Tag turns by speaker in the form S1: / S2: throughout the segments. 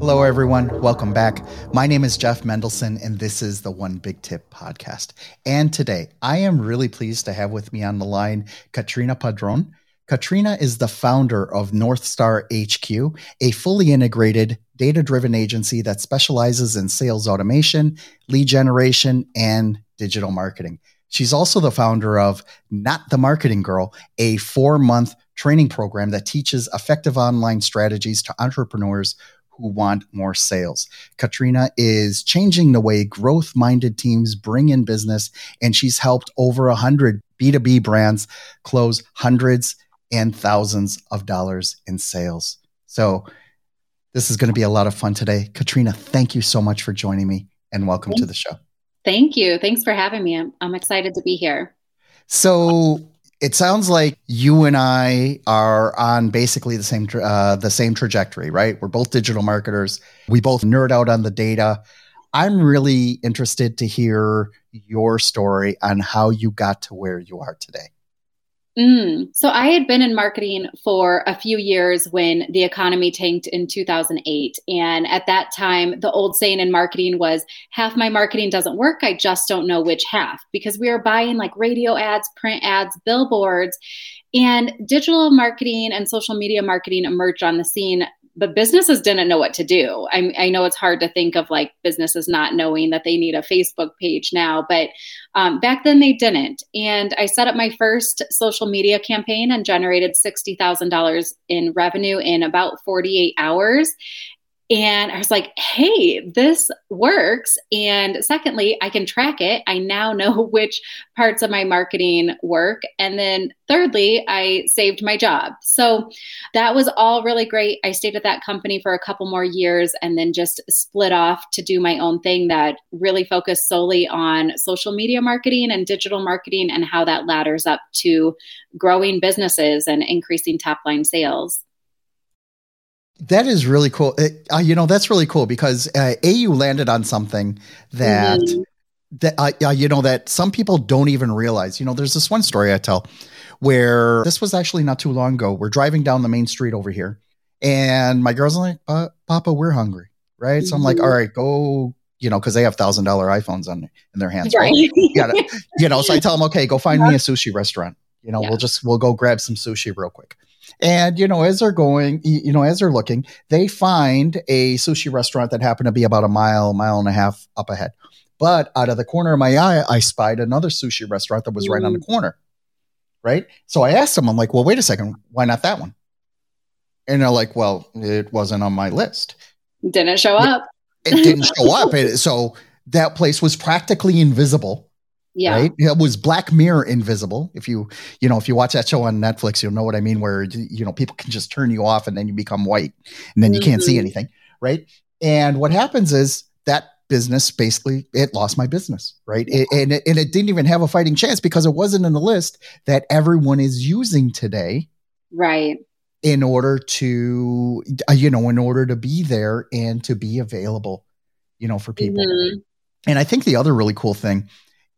S1: Hello, everyone. Welcome back. My name is Jeff Mendelson, and this is the One Big Tip podcast. And today, I am really pleased to have with me on the line Katrina Padron. Katrina is the founder of Northstar HQ, a fully integrated, data driven agency that specializes in sales automation, lead generation, and digital marketing. She's also the founder of Not the Marketing Girl, a four month training program that teaches effective online strategies to entrepreneurs who want more sales. Katrina is changing the way growth minded teams bring in business, and she's helped over a hundred B2B brands close hundreds and thousands of dollars in sales. So, this is going to be a lot of fun today. Katrina, thank you so much for joining me and welcome to the show.
S2: Thank you. Thanks for having me. I'm, I'm excited to be here.
S1: So, it sounds like you and I are on basically the same uh, the same trajectory, right? We're both digital marketers. We both nerd out on the data. I'm really interested to hear your story on how you got to where you are today.
S2: Mm. So I had been in marketing for a few years when the economy tanked in 2008. And at that time, the old saying in marketing was half my marketing doesn't work. I just don't know which half because we were buying like radio ads, print ads, billboards. And digital marketing and social media marketing emerged on the scene but businesses didn't know what to do. I, I, know it's hard to think of like businesses not knowing that they need a Facebook page now, but um, back then they didn't. And I set up my first social media campaign and generated $60,000 in revenue in about 48 hours. And I was like, hey, this works. And secondly, I can track it. I now know which parts of my marketing work. And then thirdly, I saved my job. So that was all really great. I stayed at that company for a couple more years and then just split off to do my own thing that really focused solely on social media marketing and digital marketing and how that ladders up to growing businesses and increasing top line sales.
S1: That is really cool. It, uh, you know, that's really cool because uh, AU landed on something that mm-hmm. that uh, you know that some people don't even realize. You know, there's this one story I tell where this was actually not too long ago. We're driving down the main street over here, and my girl's are like, "Papa, we're hungry." Right? So I'm like, mm-hmm. "All right, go you know, because they have thousand dollar iPhones on in their hands. Right. you, gotta, you know, so I tell them, okay, go find me a sushi restaurant. You know, yeah. we'll just we'll go grab some sushi real quick. And, you know, as they're going, you know, as they're looking, they find a sushi restaurant that happened to be about a mile, mile and a half up ahead. But out of the corner of my eye, I spied another sushi restaurant that was mm. right on the corner. Right. So I asked them, I'm like, well, wait a second, why not that one? And they're like, well, it wasn't on my list.
S2: Didn't show up.
S1: It, it didn't show up. It, so that place was practically invisible
S2: yeah.
S1: Right. It was Black Mirror Invisible. If you, you know, if you watch that show on Netflix, you'll know what I mean, where, you know, people can just turn you off and then you become white and then you mm-hmm. can't see mm-hmm. anything. Right. And what happens is that business basically, it lost my business. Right. It, and, it, and it didn't even have a fighting chance because it wasn't in the list that everyone is using today.
S2: Right.
S1: In order to, uh, you know, in order to be there and to be available, you know, for people. Mm-hmm. And I think the other really cool thing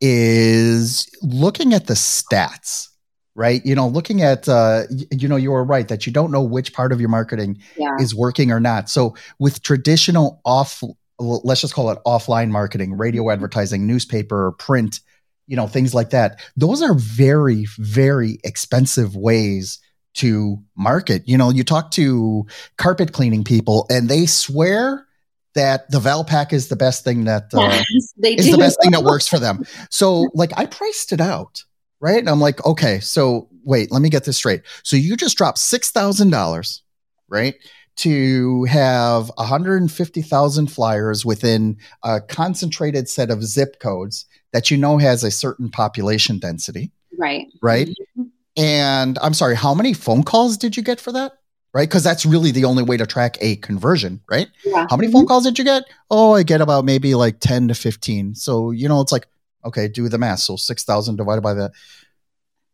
S1: is looking at the stats right you know looking at uh you know you were right that you don't know which part of your marketing yeah. is working or not so with traditional off let's just call it offline marketing radio mm-hmm. advertising newspaper print you know things like that those are very very expensive ways to market you know you talk to carpet cleaning people and they swear that the Valpak is the best thing that uh, yes, is the best thing that works for them. So, like, I priced it out, right? And I'm like, okay, so wait, let me get this straight. So you just dropped $6,000, right? To have 150,000 flyers within a concentrated set of zip codes that you know has a certain population density.
S2: Right.
S1: Right. Mm-hmm. And I'm sorry, how many phone calls did you get for that? Right. Because that's really the only way to track a conversion, right? Yeah. How many mm-hmm. phone calls did you get? Oh, I get about maybe like 10 to 15. So, you know, it's like, okay, do the math. So 6,000 divided by that.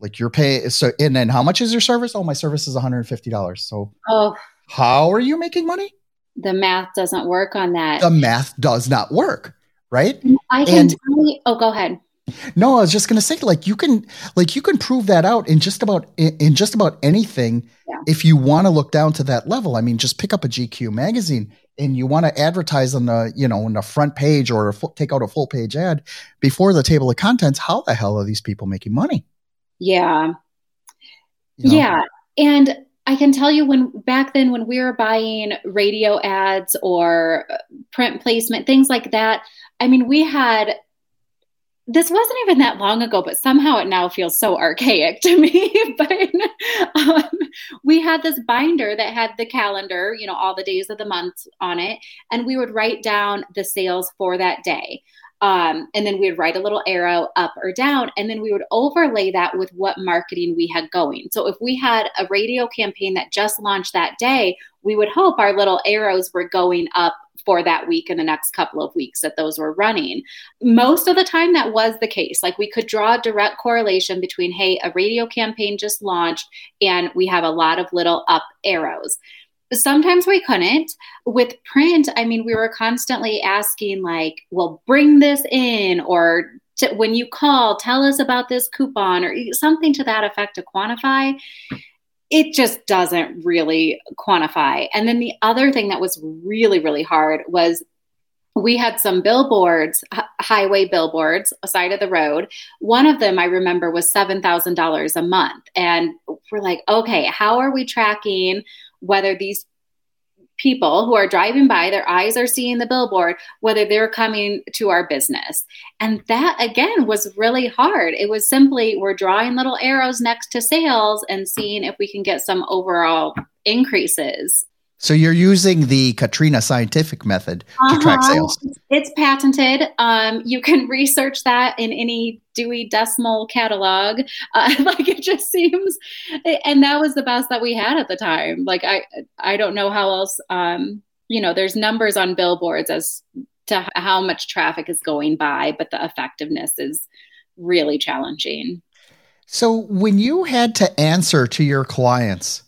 S1: Like your pay. So, and then how much is your service? Oh, my service is $150. So, oh, how are you making money?
S2: The math doesn't work on that.
S1: The math does not work. Right.
S2: I can and, tell you. Oh, go ahead.
S1: No, I was just going to say, like you can, like you can prove that out in just about in just about anything. Yeah. If you want to look down to that level, I mean, just pick up a GQ magazine and you want to advertise on the, you know, on the front page or full, take out a full page ad before the table of contents. How the hell are these people making money?
S2: Yeah, you know? yeah, and I can tell you when back then when we were buying radio ads or print placement, things like that. I mean, we had this wasn't even that long ago, but somehow it now feels so archaic to me. but um, we had this binder that had the calendar, you know, all the days of the month on it, and we would write down the sales for that day. Um, and then we would write a little arrow up or down, and then we would overlay that with what marketing we had going. So if we had a radio campaign that just launched that day, we would hope our little arrows were going up for that week and the next couple of weeks that those were running. Most of the time, that was the case. Like we could draw a direct correlation between, hey, a radio campaign just launched and we have a lot of little up arrows. Sometimes we couldn't. With print, I mean, we were constantly asking, like, well, bring this in, or to, when you call, tell us about this coupon, or something to that effect to quantify it just doesn't really quantify. And then the other thing that was really, really hard was we had some billboards, highway billboards, side of the road. One of them I remember was $7,000 a month. And we're like, okay, how are we tracking whether these people who are driving by, their eyes are seeing the billboard, whether they're coming to our business. And that again was really hard. It was simply we're drawing little arrows next to sales and seeing if we can get some overall increases.
S1: So you're using the Katrina scientific method to uh-huh. track sales.
S2: It's patented. Um, you can research that in any Dewey Decimal catalog. Uh, like it just seems, and that was the best that we had at the time. Like I, I don't know how else. Um, you know, there's numbers on billboards as to how much traffic is going by, but the effectiveness is really challenging.
S1: So when you had to answer to your clients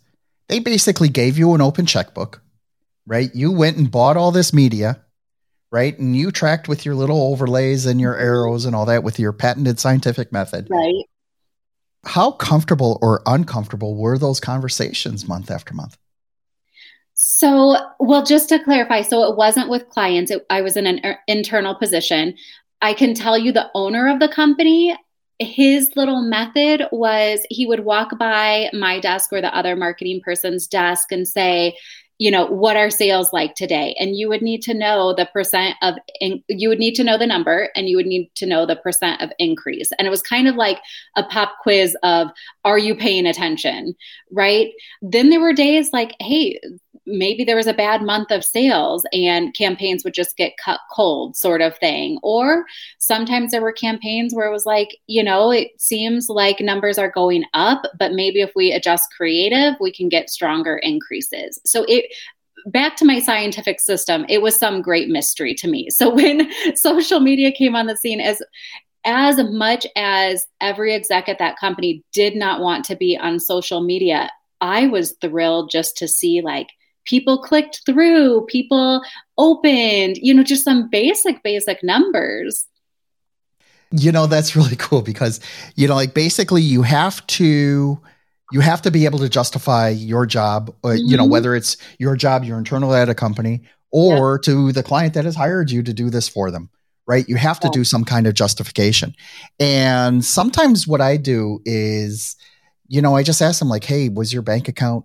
S1: they basically gave you an open checkbook, right? You went and bought all this media, right? And you tracked with your little overlays and your arrows and all that with your patented scientific method.
S2: Right.
S1: How comfortable or uncomfortable were those conversations month after month?
S2: So, well, just to clarify, so it wasn't with clients, it, I was in an er, internal position. I can tell you the owner of the company his little method was he would walk by my desk or the other marketing person's desk and say, you know, what are sales like today? And you would need to know the percent of, in, you would need to know the number and you would need to know the percent of increase. And it was kind of like a pop quiz of, are you paying attention? Right. Then there were days like, hey, maybe there was a bad month of sales and campaigns would just get cut cold sort of thing. Or sometimes there were campaigns where it was like you know it seems like numbers are going up but maybe if we adjust creative we can get stronger increases. So it back to my scientific system it was some great mystery to me. So when social media came on the scene as as much as every exec at that company did not want to be on social media I was thrilled just to see like people clicked through, people opened, you know, just some basic, basic numbers.
S1: You know, that's really cool because, you know, like basically you have to you have to be able to justify your job, uh, mm-hmm. you know, mm-hmm. whether it's your job, your internal at a company, or yeah. to the client that has hired you to do this for them, right? You have to yeah. do some kind of justification. And sometimes what I do is, you know, I just ask them like, "Hey, was your bank account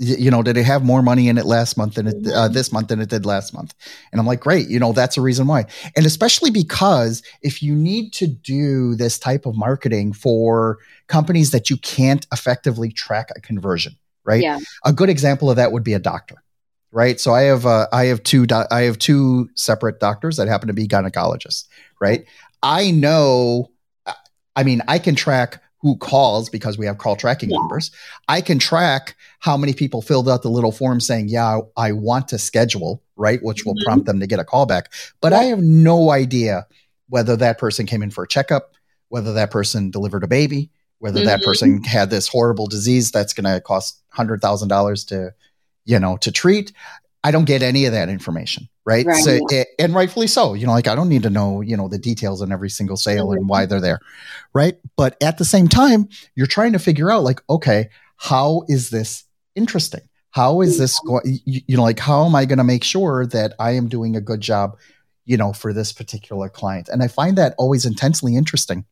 S1: you know, did it have more money in it last month than it uh, this month than it did last month? And I'm like, great, you know, that's a reason why. And especially because if you need to do this type of marketing for companies that you can't effectively track a conversion, right?
S2: Yeah.
S1: A good example of that would be a doctor, right? So I have uh, I have two do- I have two separate doctors that happen to be gynecologists, right? I know, I mean, I can track who calls because we have call tracking yeah. numbers. I can track how many people filled out the little form saying, yeah, I want to schedule, right? Which will mm-hmm. prompt them to get a call back. But yeah. I have no idea whether that person came in for a checkup, whether that person delivered a baby, whether mm-hmm. that person had this horrible disease that's going to cost $100,000 to, you know, to treat. I don't get any of that information right? right. So, and rightfully so. You know, like I don't need to know, you know, the details on every single sale mm-hmm. and why they're there, right? But at the same time, you're trying to figure out, like, okay, how is this interesting? How is this going? You, you know, like, how am I going to make sure that I am doing a good job, you know, for this particular client? And I find that always intensely interesting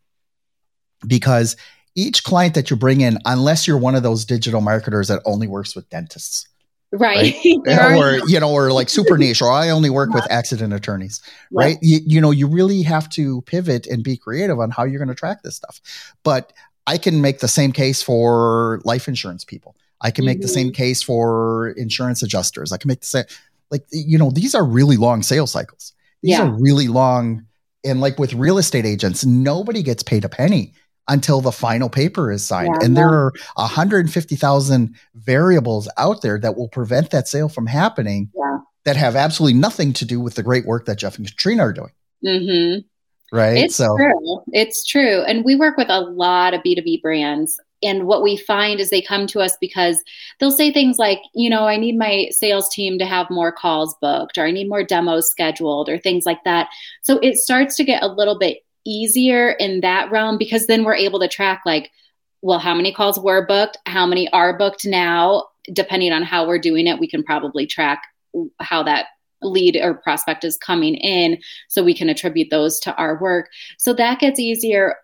S1: because each client that you bring in, unless you're one of those digital marketers that only works with dentists,
S2: right,
S1: right? or you know or like super niche or i only work with accident attorneys right you, you know you really have to pivot and be creative on how you're going to track this stuff but i can make the same case for life insurance people i can make mm-hmm. the same mm-hmm. case for insurance adjusters i can make the same like you know these are really long sales cycles these yeah. are really long and like with real estate agents nobody gets paid a penny until the final paper is signed. Yeah, and there are 150,000 variables out there that will prevent that sale from happening yeah. that have absolutely nothing to do with the great work that Jeff and Katrina are doing.
S2: Mm-hmm.
S1: Right.
S2: It's so. true. It's true. And we work with a lot of B2B brands. And what we find is they come to us because they'll say things like, you know, I need my sales team to have more calls booked, or I need more demos scheduled, or things like that. So it starts to get a little bit easier in that realm because then we're able to track like well how many calls were booked how many are booked now. Depending on how we're doing it we can probably track how that lead or prospect is coming in so we can attribute those to our work. So that gets easier.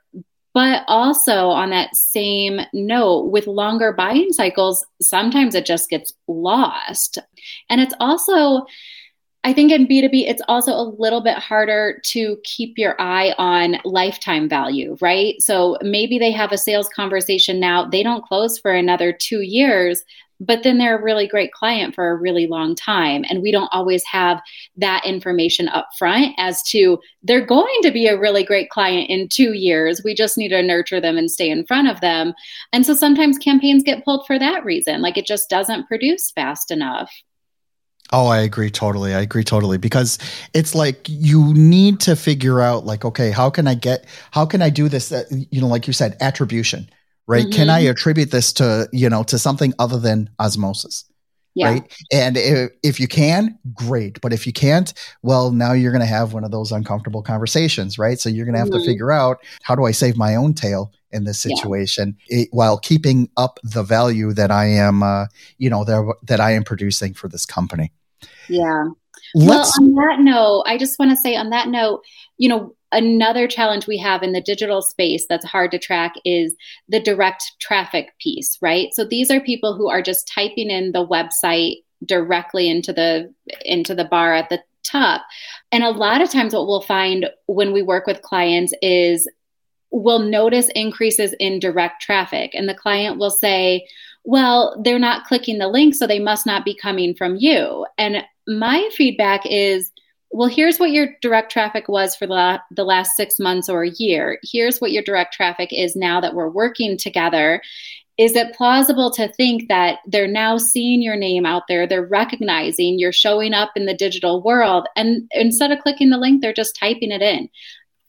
S2: But also on that same note with longer buying cycles sometimes it just gets lost. And it's also I think in B2B, it's also a little bit harder to keep your eye on lifetime value, right? So maybe they have a sales conversation now, they don't close for another two years, but then they're a really great client for a really long time. And we don't always have that information up front as to they're going to be a really great client in two years. We just need to nurture them and stay in front of them. And so sometimes campaigns get pulled for that reason, like it just doesn't produce fast enough.
S1: Oh, I agree totally. I agree totally because it's like you need to figure out like okay, how can I get how can I do this uh, you know like you said attribution, right? Mm-hmm. Can I mm-hmm. attribute this to, you know, to something other than osmosis? Yeah. Right. And if, if you can, great. But if you can't, well, now you're going to have one of those uncomfortable conversations, right? So you're going to have mm-hmm. to figure out how do I save my own tail in this situation yeah. it, while keeping up the value that I am, uh, you know, that, that I am producing for this company.
S2: Yeah. Let's, well, on that note, I just want to say on that note, you know, another challenge we have in the digital space that's hard to track is the direct traffic piece, right? So these are people who are just typing in the website directly into the into the bar at the top. And a lot of times what we'll find when we work with clients is we'll notice increases in direct traffic and the client will say, well, they're not clicking the link, so they must not be coming from you. And my feedback is, well, here's what your direct traffic was for the, the last six months or a year. Here's what your direct traffic is now that we're working together. Is it plausible to think that they're now seeing your name out there? They're recognizing you're showing up in the digital world. And instead of clicking the link, they're just typing it in.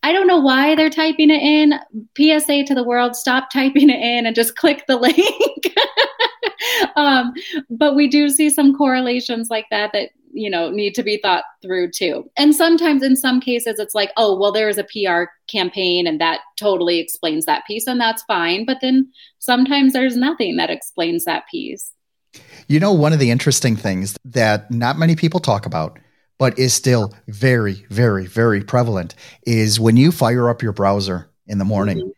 S2: I don't know why they're typing it in. PSA to the world, stop typing it in and just click the link. um, but we do see some correlations like that that you know need to be thought through too. And sometimes, in some cases, it's like, oh, well, there is a PR campaign, and that totally explains that piece, and that's fine. But then sometimes there's nothing that explains that piece.
S1: You know, one of the interesting things that not many people talk about but is still very, very, very prevalent is when you fire up your browser in the morning. Mm-hmm.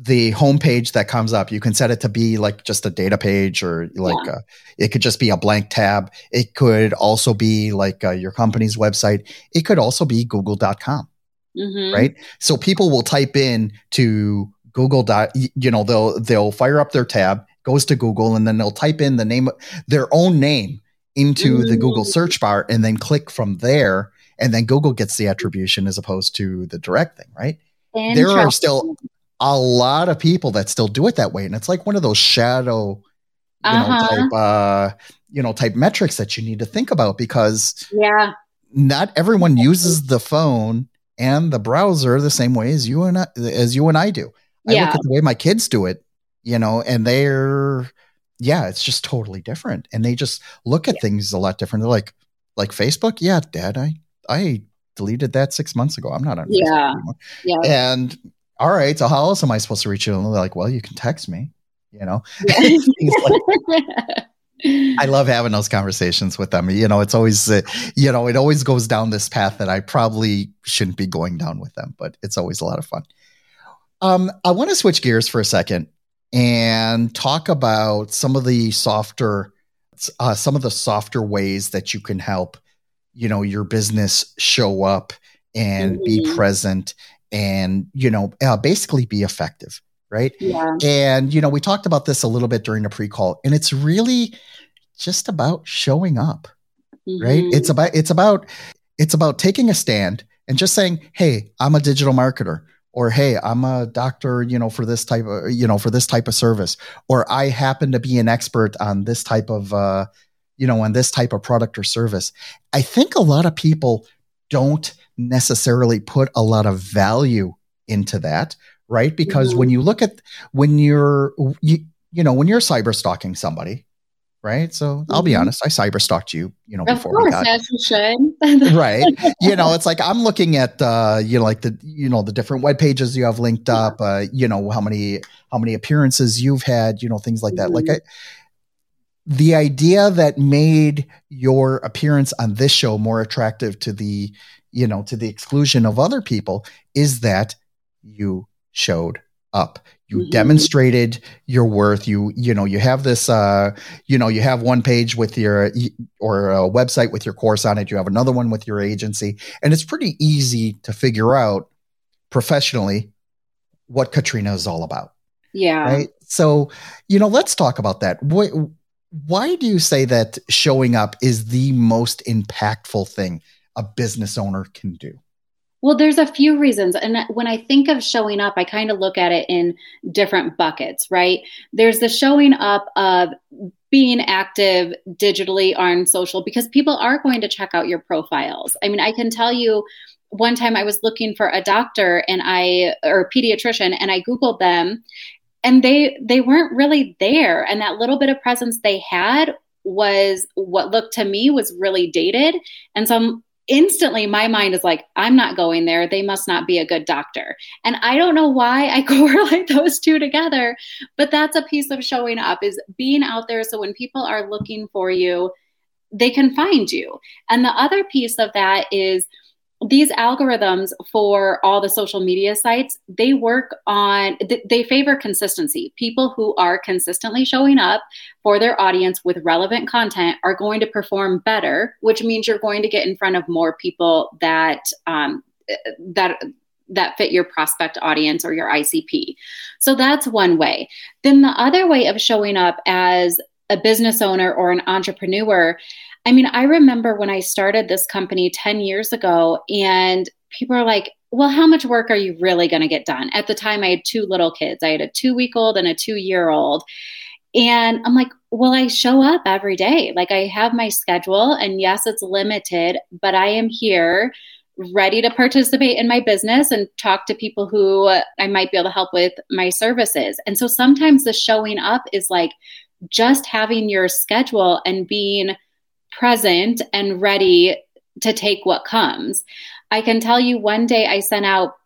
S1: the homepage that comes up. You can set it to be like just a data page or like yeah. Uh, it could just be a blank tab. It could also be like uh, your company's website. It could also be google.com. Mm-hmm. Right? So people will type in to Google dot you know they'll they'll fire up their tab, goes to Google and then they'll type in the name their own name into the Google search bar and then click from there and then Google gets the attribution as opposed to the direct thing, right? There are still a lot of people that still do it that way, and it's like one of those shadow, you uh-huh. know, type, uh, you know, type metrics that you need to think about because
S2: yeah,
S1: not everyone uses the phone and the browser the same way as you and I, as you and I do. I yeah. look at the way my kids do it, you know, and they're yeah, it's just totally different, and they just look at yeah. things a lot different. They're like, like Facebook, yeah, Dad, I I deleted that six months ago. I'm not on
S2: yeah. Anymore. Yeah.
S1: And all right, so how else am I supposed to reach you? And they're like, well, you can text me, you know? I love having those conversations with them. You know, it's always, uh, you know, it always goes down this path that I probably shouldn't be going down with them, but it's always a lot of fun. Um, I want to switch gears for a second and talk about some of the softer, uh, some of the softer ways that you can help, you know, your business show up and mm-hmm. be present and you know uh, basically be effective right
S2: yeah.
S1: and you know we talked about this a little bit during the pre-call and it's really just about showing up mm-hmm. right it's about it's about it's about taking a stand and just saying hey i'm a digital marketer or hey i'm a doctor you know for this type of you know for this type of service or i happen to be an expert on this type of uh you know on this type of product or service i think a lot of people don't necessarily put a lot of value into that, right? Because mm-hmm. when you look at when you're you, you know when you're cyber stalking somebody, right? So. I'll be mm-hmm. honest, I cyber stalked you, you know,
S2: of
S1: before
S2: course, we got as you should.
S1: right. You know, it's like I'm looking at uh, you know, like the you know, the different web pages you have linked up, uh, you know, how many how many appearances you've had, you know, things like that. Mm-hmm. Like I the idea that made your appearance on this show more attractive to the you know, to the exclusion of other people, is that you showed up. You mm-hmm. demonstrated your worth. You, you know, you have this, uh, you know, you have one page with your, or a website with your course on it. You have another one with your agency. And it's pretty easy to figure out professionally what Katrina is all about.
S2: Yeah.
S1: Right. So, you know, let's talk about that. Why, why do you say that showing up is the most impactful thing a business owner can do?
S2: Well, there's a few reasons. And when I think of showing up, I kind of look at it in different buckets, right? There's the showing up of being active digitally on social because people are going to check out your profiles. I mean, I can tell you one time I was looking for a doctor and I or a pediatrician and I googled them and they they weren't really there and that little bit of presence they had was what looked to me was really dated and so I'm instantly my mind is like i'm not going there. They must not be a good doctor. And i don't know why i correlate those two together but that's a piece of showing up is being out there so when people are looking for you they can find you. And the other piece of that is these algorithms for all the social media sites they work on they favor consistency people who are consistently showing up for their audience with relevant content are going to perform better which means you're going to get in front of more people that um, that that fit your prospect audience or your ICP. So that's one way. Then the other way of showing up as a business owner or an entrepreneur I mean, I remember when I started this company 10 years ago, and people are like, well, how much work are you really going to get done? At the time, I had two little kids. I had a two week old and a two year old. And I'm like, well, I show up every day. Like, I have my schedule, and yes, it's limited, but I am here ready to participate in my business and talk to people who I might be able to help with my services. And so sometimes the showing up is like just having your schedule and being present and ready to take what comes. I can tell you one day I sent out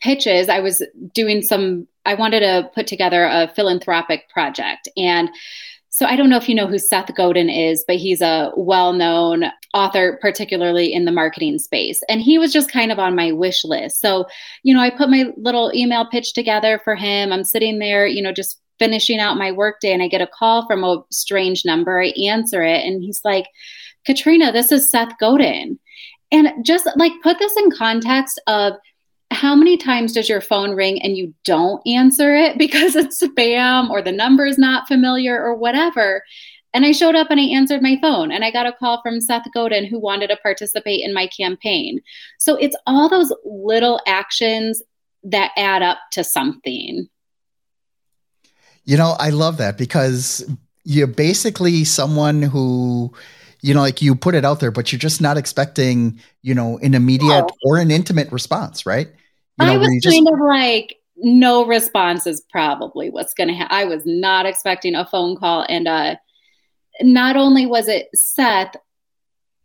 S2: pitches. I was doing some, I wanted to put together a philanthropic project. And so I don't know if you know who Seth Godin is, but he's a well known author, particularly in the marketing space. And he was just kind of on my wish list. So, you know, I put my little email pitch together for him. I'm sitting there, you know, just finishing out my workday and I get a call from a strange number. I answer it and he's like, Katrina, this is Seth Godin. And just like put this in context of how many times does your phone ring and you don't answer it because it's spam or the number is not familiar or whatever? And I showed up and I answered my phone and I got a call from Seth Godin who wanted to participate in my campaign. So it's all those little actions that add up to something.
S1: You know, I love that because you're basically someone who you know, like you put it out there, but you're just not expecting, you know, an immediate or an intimate response, right?
S2: You know, I was just- kind of like, no response is probably what's going to happen. I was not expecting a phone call. And uh, not only was it Seth,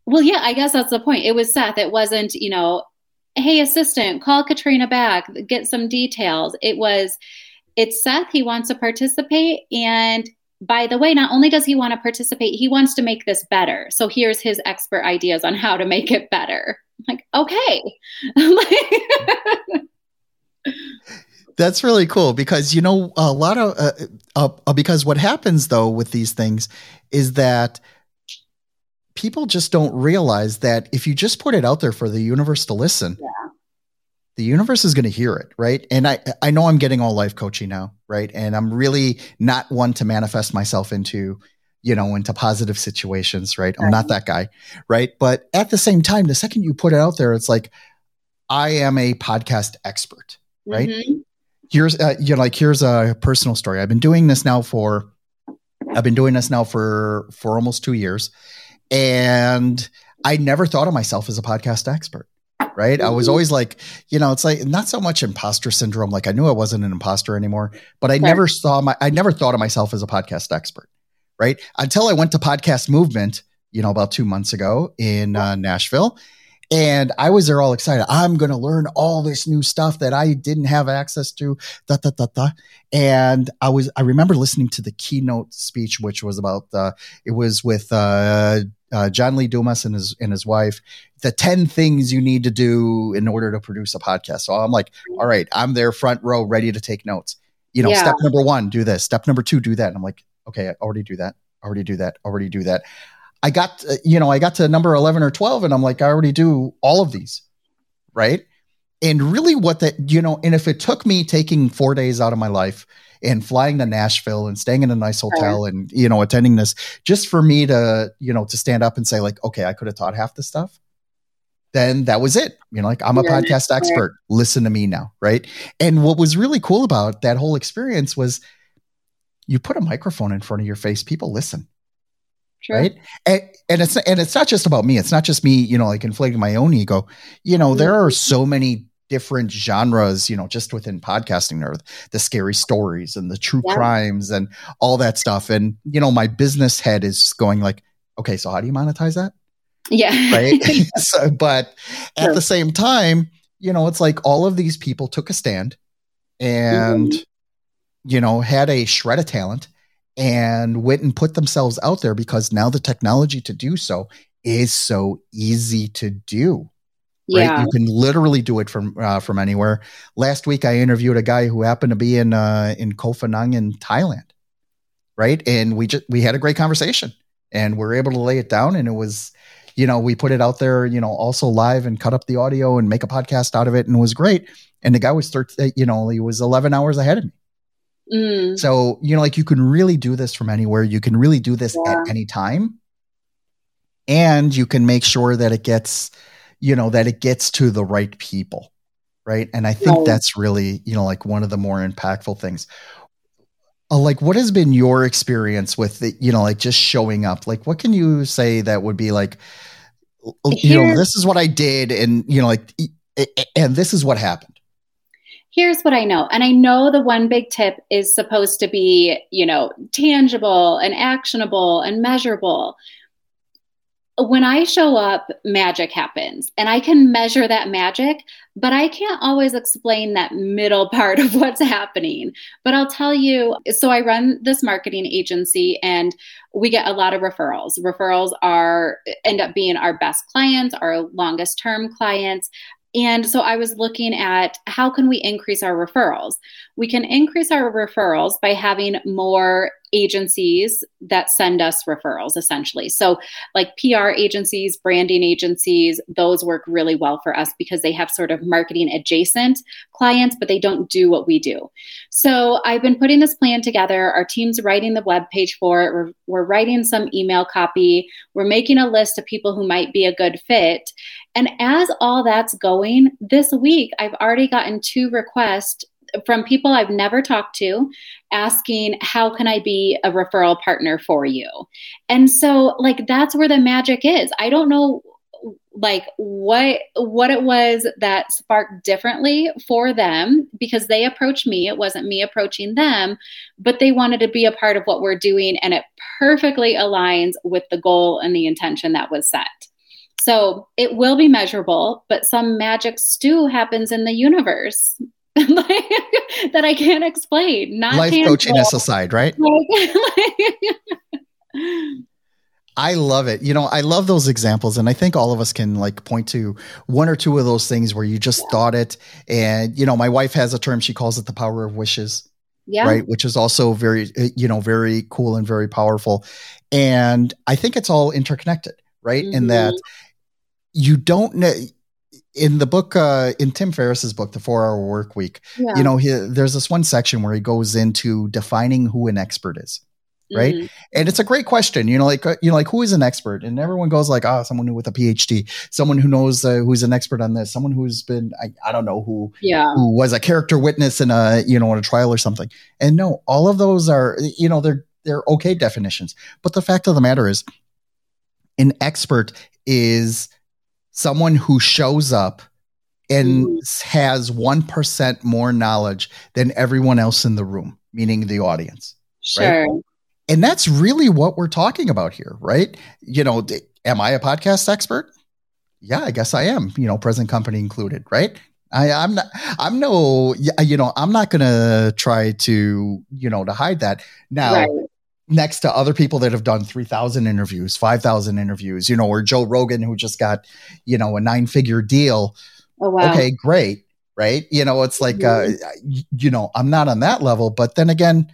S2: well, yeah, I guess that's the point. It was Seth. It wasn't, you know, hey, assistant, call Katrina back, get some details. It was, it's Seth. He wants to participate. And by the way, not only does he want to participate, he wants to make this better. So here's his expert ideas on how to make it better. I'm like, okay.
S1: That's really cool because you know a lot of uh, uh, uh, because what happens though with these things is that people just don't realize that if you just put it out there for the universe to listen, yeah. The universe is going to hear it, right? And I I know I'm getting all life coaching now, right? And I'm really not one to manifest myself into you know into positive situations, right? I'm not that guy, right? But at the same time, the second you put it out there, it's like I am a podcast expert, right? Mm-hmm here's uh, you know like here's a personal story i've been doing this now for i've been doing this now for for almost two years and i never thought of myself as a podcast expert right i was mm-hmm. always like you know it's like not so much imposter syndrome like i knew i wasn't an imposter anymore but i right. never saw my i never thought of myself as a podcast expert right until i went to podcast movement you know about two months ago in uh, nashville and I was there all excited. I'm going to learn all this new stuff that I didn't have access to. Da, da, da, da. And I was, I remember listening to the keynote speech, which was about, uh, it was with, uh, uh, John Lee Dumas and his, and his wife, the 10 things you need to do in order to produce a podcast. So I'm like, all right, I'm there front row, ready to take notes. You know, yeah. step number one, do this. Step number two, do that. And I'm like, okay, I already do that. Already do that. Already do that. I got, uh, you know, I got to number 11 or 12 and I'm like, I already do all of these. Right. And really what that, you know, and if it took me taking four days out of my life and flying to Nashville and staying in a nice hotel right. and, you know, attending this just for me to, you know, to stand up and say like, okay, I could have taught half the stuff. Then that was it. You know, like I'm a yeah, podcast expert. Right. Listen to me now. Right. And what was really cool about that whole experience was you put a microphone in front of your face, people listen Sure. Right. And, and it's and it's not just about me. It's not just me, you know, like inflating my own ego. You know, there mm-hmm. are so many different genres, you know, just within podcasting or the scary stories and the true yeah. crimes and all that stuff. And, you know, my business head is going like, okay, so how do you monetize that?
S2: Yeah.
S1: Right. so, but at the same time, you know, it's like all of these people took a stand and, mm-hmm. you know, had a shred of talent and went and put themselves out there because now the technology to do so is so easy to do. Yeah. Right? You can literally do it from uh, from anywhere. Last week, I interviewed a guy who happened to be in uh, in Koh Phangan in Thailand, right? And we just we had a great conversation, and we are able to lay it down, and it was, you know, we put it out there, you know, also live and cut up the audio and make a podcast out of it, and it was great. And the guy was 13, you know, he was 11 hours ahead of me. Mm. So, you know, like you can really do this from anywhere. You can really do this yeah. at any time. And you can make sure that it gets, you know, that it gets to the right people. Right. And I think right. that's really, you know, like one of the more impactful things. Uh, like, what has been your experience with, the, you know, like just showing up? Like, what can you say that would be like, you know, this is what I did, and you know, like, and this is what happened
S2: here's what I know. And I know the one big tip is supposed to be, you know, tangible and actionable and measurable. when I show up, magic happens and I can measure that magic, but I can't always explain that middle part of what's happening. But I'll tell you so I run this marketing agency and we get a lot of referrals. Referrals are end up being our best clients, our longest term clients. And so I was looking at how can we increase our referrals? We can increase our referrals by having more agencies that send us referrals essentially. So like PR agencies, branding agencies, those work really well for us because they have sort of marketing adjacent clients but they don't do what we do. So I've been putting this plan together. Our team's writing the web page for it. We're, we're writing some email copy. We're making a list of people who might be a good fit. And as all that's going, this week I've already gotten two requests from people I've never talked to asking how can I be a referral partner for you. And so like that's where the magic is. I don't know like what what it was that sparked differently for them because they approached me it wasn't me approaching them but they wanted to be a part of what we're doing and it perfectly aligns with the goal and the intention that was set so it will be measurable but some magic stew happens in the universe that I can't explain. Not
S1: life tangible. coachiness aside, right? I love it. You know, I love those examples. And I think all of us can like point to one or two of those things where you just yeah. thought it. And, you know, my wife has a term, she calls it the power of wishes. Yeah. Right. Which is also very, uh, you know, very cool and very powerful. And I think it's all interconnected, right? Mm-hmm. In that you don't know, in the book uh, in tim ferriss's book the four hour work week yeah. you know he, there's this one section where he goes into defining who an expert is right? Mm-hmm. and it's a great question you know like uh, you know like who is an expert? And everyone goes like oh someone who with a phd someone who knows uh, who's an expert on this someone who's been I, I don't know who yeah. who was a character witness in a you know in a trial or something. And no all of those are you know they're they're okay definitions. But the fact of the matter is an expert is someone who shows up and mm. has 1% more knowledge than everyone else in the room, meaning the audience.
S2: Sure. Right?
S1: And that's really what we're talking about here, right? You know, am I a podcast expert? Yeah, I guess I am, you know, present company included, right? I, I'm not, I'm no, you know, I'm not going to try to, you know, to hide that. Now, right next to other people that have done 3000 interviews 5000 interviews you know or joe rogan who just got you know a nine figure deal oh, wow. okay great right you know it's like uh, you know i'm not on that level but then again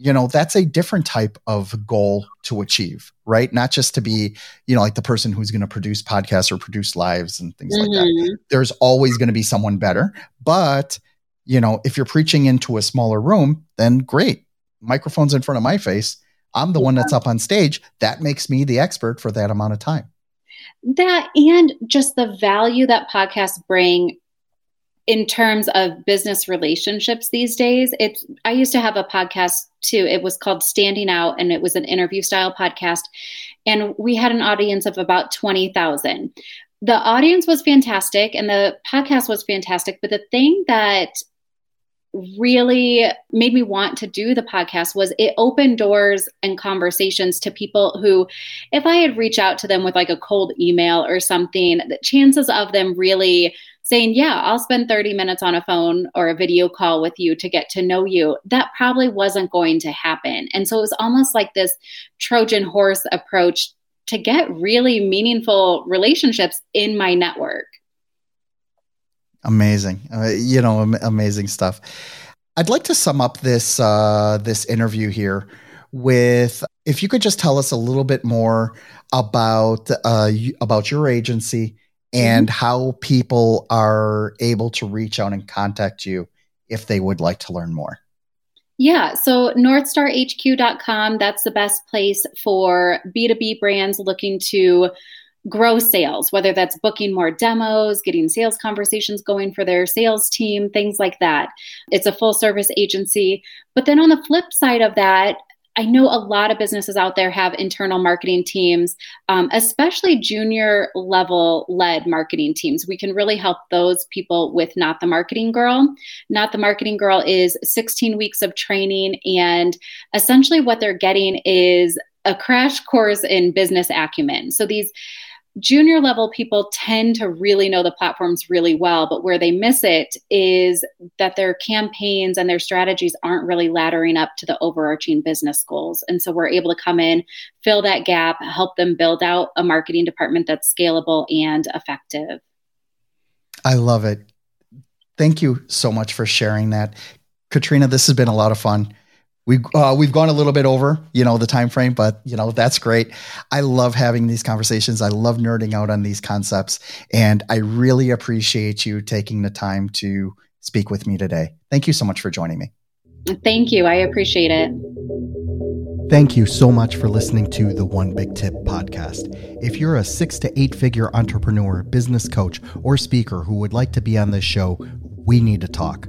S1: you know that's a different type of goal to achieve right not just to be you know like the person who's going to produce podcasts or produce lives and things mm-hmm. like that mm-hmm. there's always going to be someone better but you know if you're preaching into a smaller room then great microphone's in front of my face. I'm the yeah. one that's up on stage. That makes me the expert for that amount of time.
S2: That and just the value that podcasts bring in terms of business relationships these days. It's I used to have a podcast too. It was called Standing Out and it was an interview style podcast and we had an audience of about 20,000. The audience was fantastic and the podcast was fantastic, but the thing that really made me want to do the podcast was it opened doors and conversations to people who if i had reached out to them with like a cold email or something the chances of them really saying yeah i'll spend 30 minutes on a phone or a video call with you to get to know you that probably wasn't going to happen. And so it was almost like this trojan horse approach to get really meaningful relationships in my network
S1: Amazing, uh, you know, am- amazing stuff. I'd like to sum up this uh, this interview here with if you could just tell us a little bit more about uh, about your agency and mm-hmm. how people are able to reach out and contact you if they would like to learn more.
S2: Yeah, so northstarhq.com, that's the best place for B2B brands looking to grow sales, whether that's booking more demos, getting sales conversations going for their sales team, things like that. It's a full service agency. But then on the flip side of that, I know a lot of businesses out there have internal marketing teams, um, especially junior level led marketing teams. We can really help those people with Not the Marketing Girl. Not the Marketing Girl is 16 weeks of training, and essentially what they're getting is a crash course in business acumen. So these junior level people tend to really know the platforms really well, but where they miss it is that their campaigns and their strategies aren't really laddering up to the overarching business goals. And so we're able to come in, fill that gap, help them build out a marketing department that's scalable and effective.
S1: I love it. Thank you so much for sharing that. Katrina, this has been a lot of fun. We uh, we've gone a little bit over, you know, the time frame, but you know that's great. I love having these conversations. I love nerding out on these concepts, and I really appreciate you taking the time to speak with me today. Thank you so much for joining me.
S2: Thank you. I appreciate it.
S1: Thank you so much for listening to the One Big Tip podcast. If you're a six to eight figure entrepreneur, business coach, or speaker who would like to be on this show, we need to talk.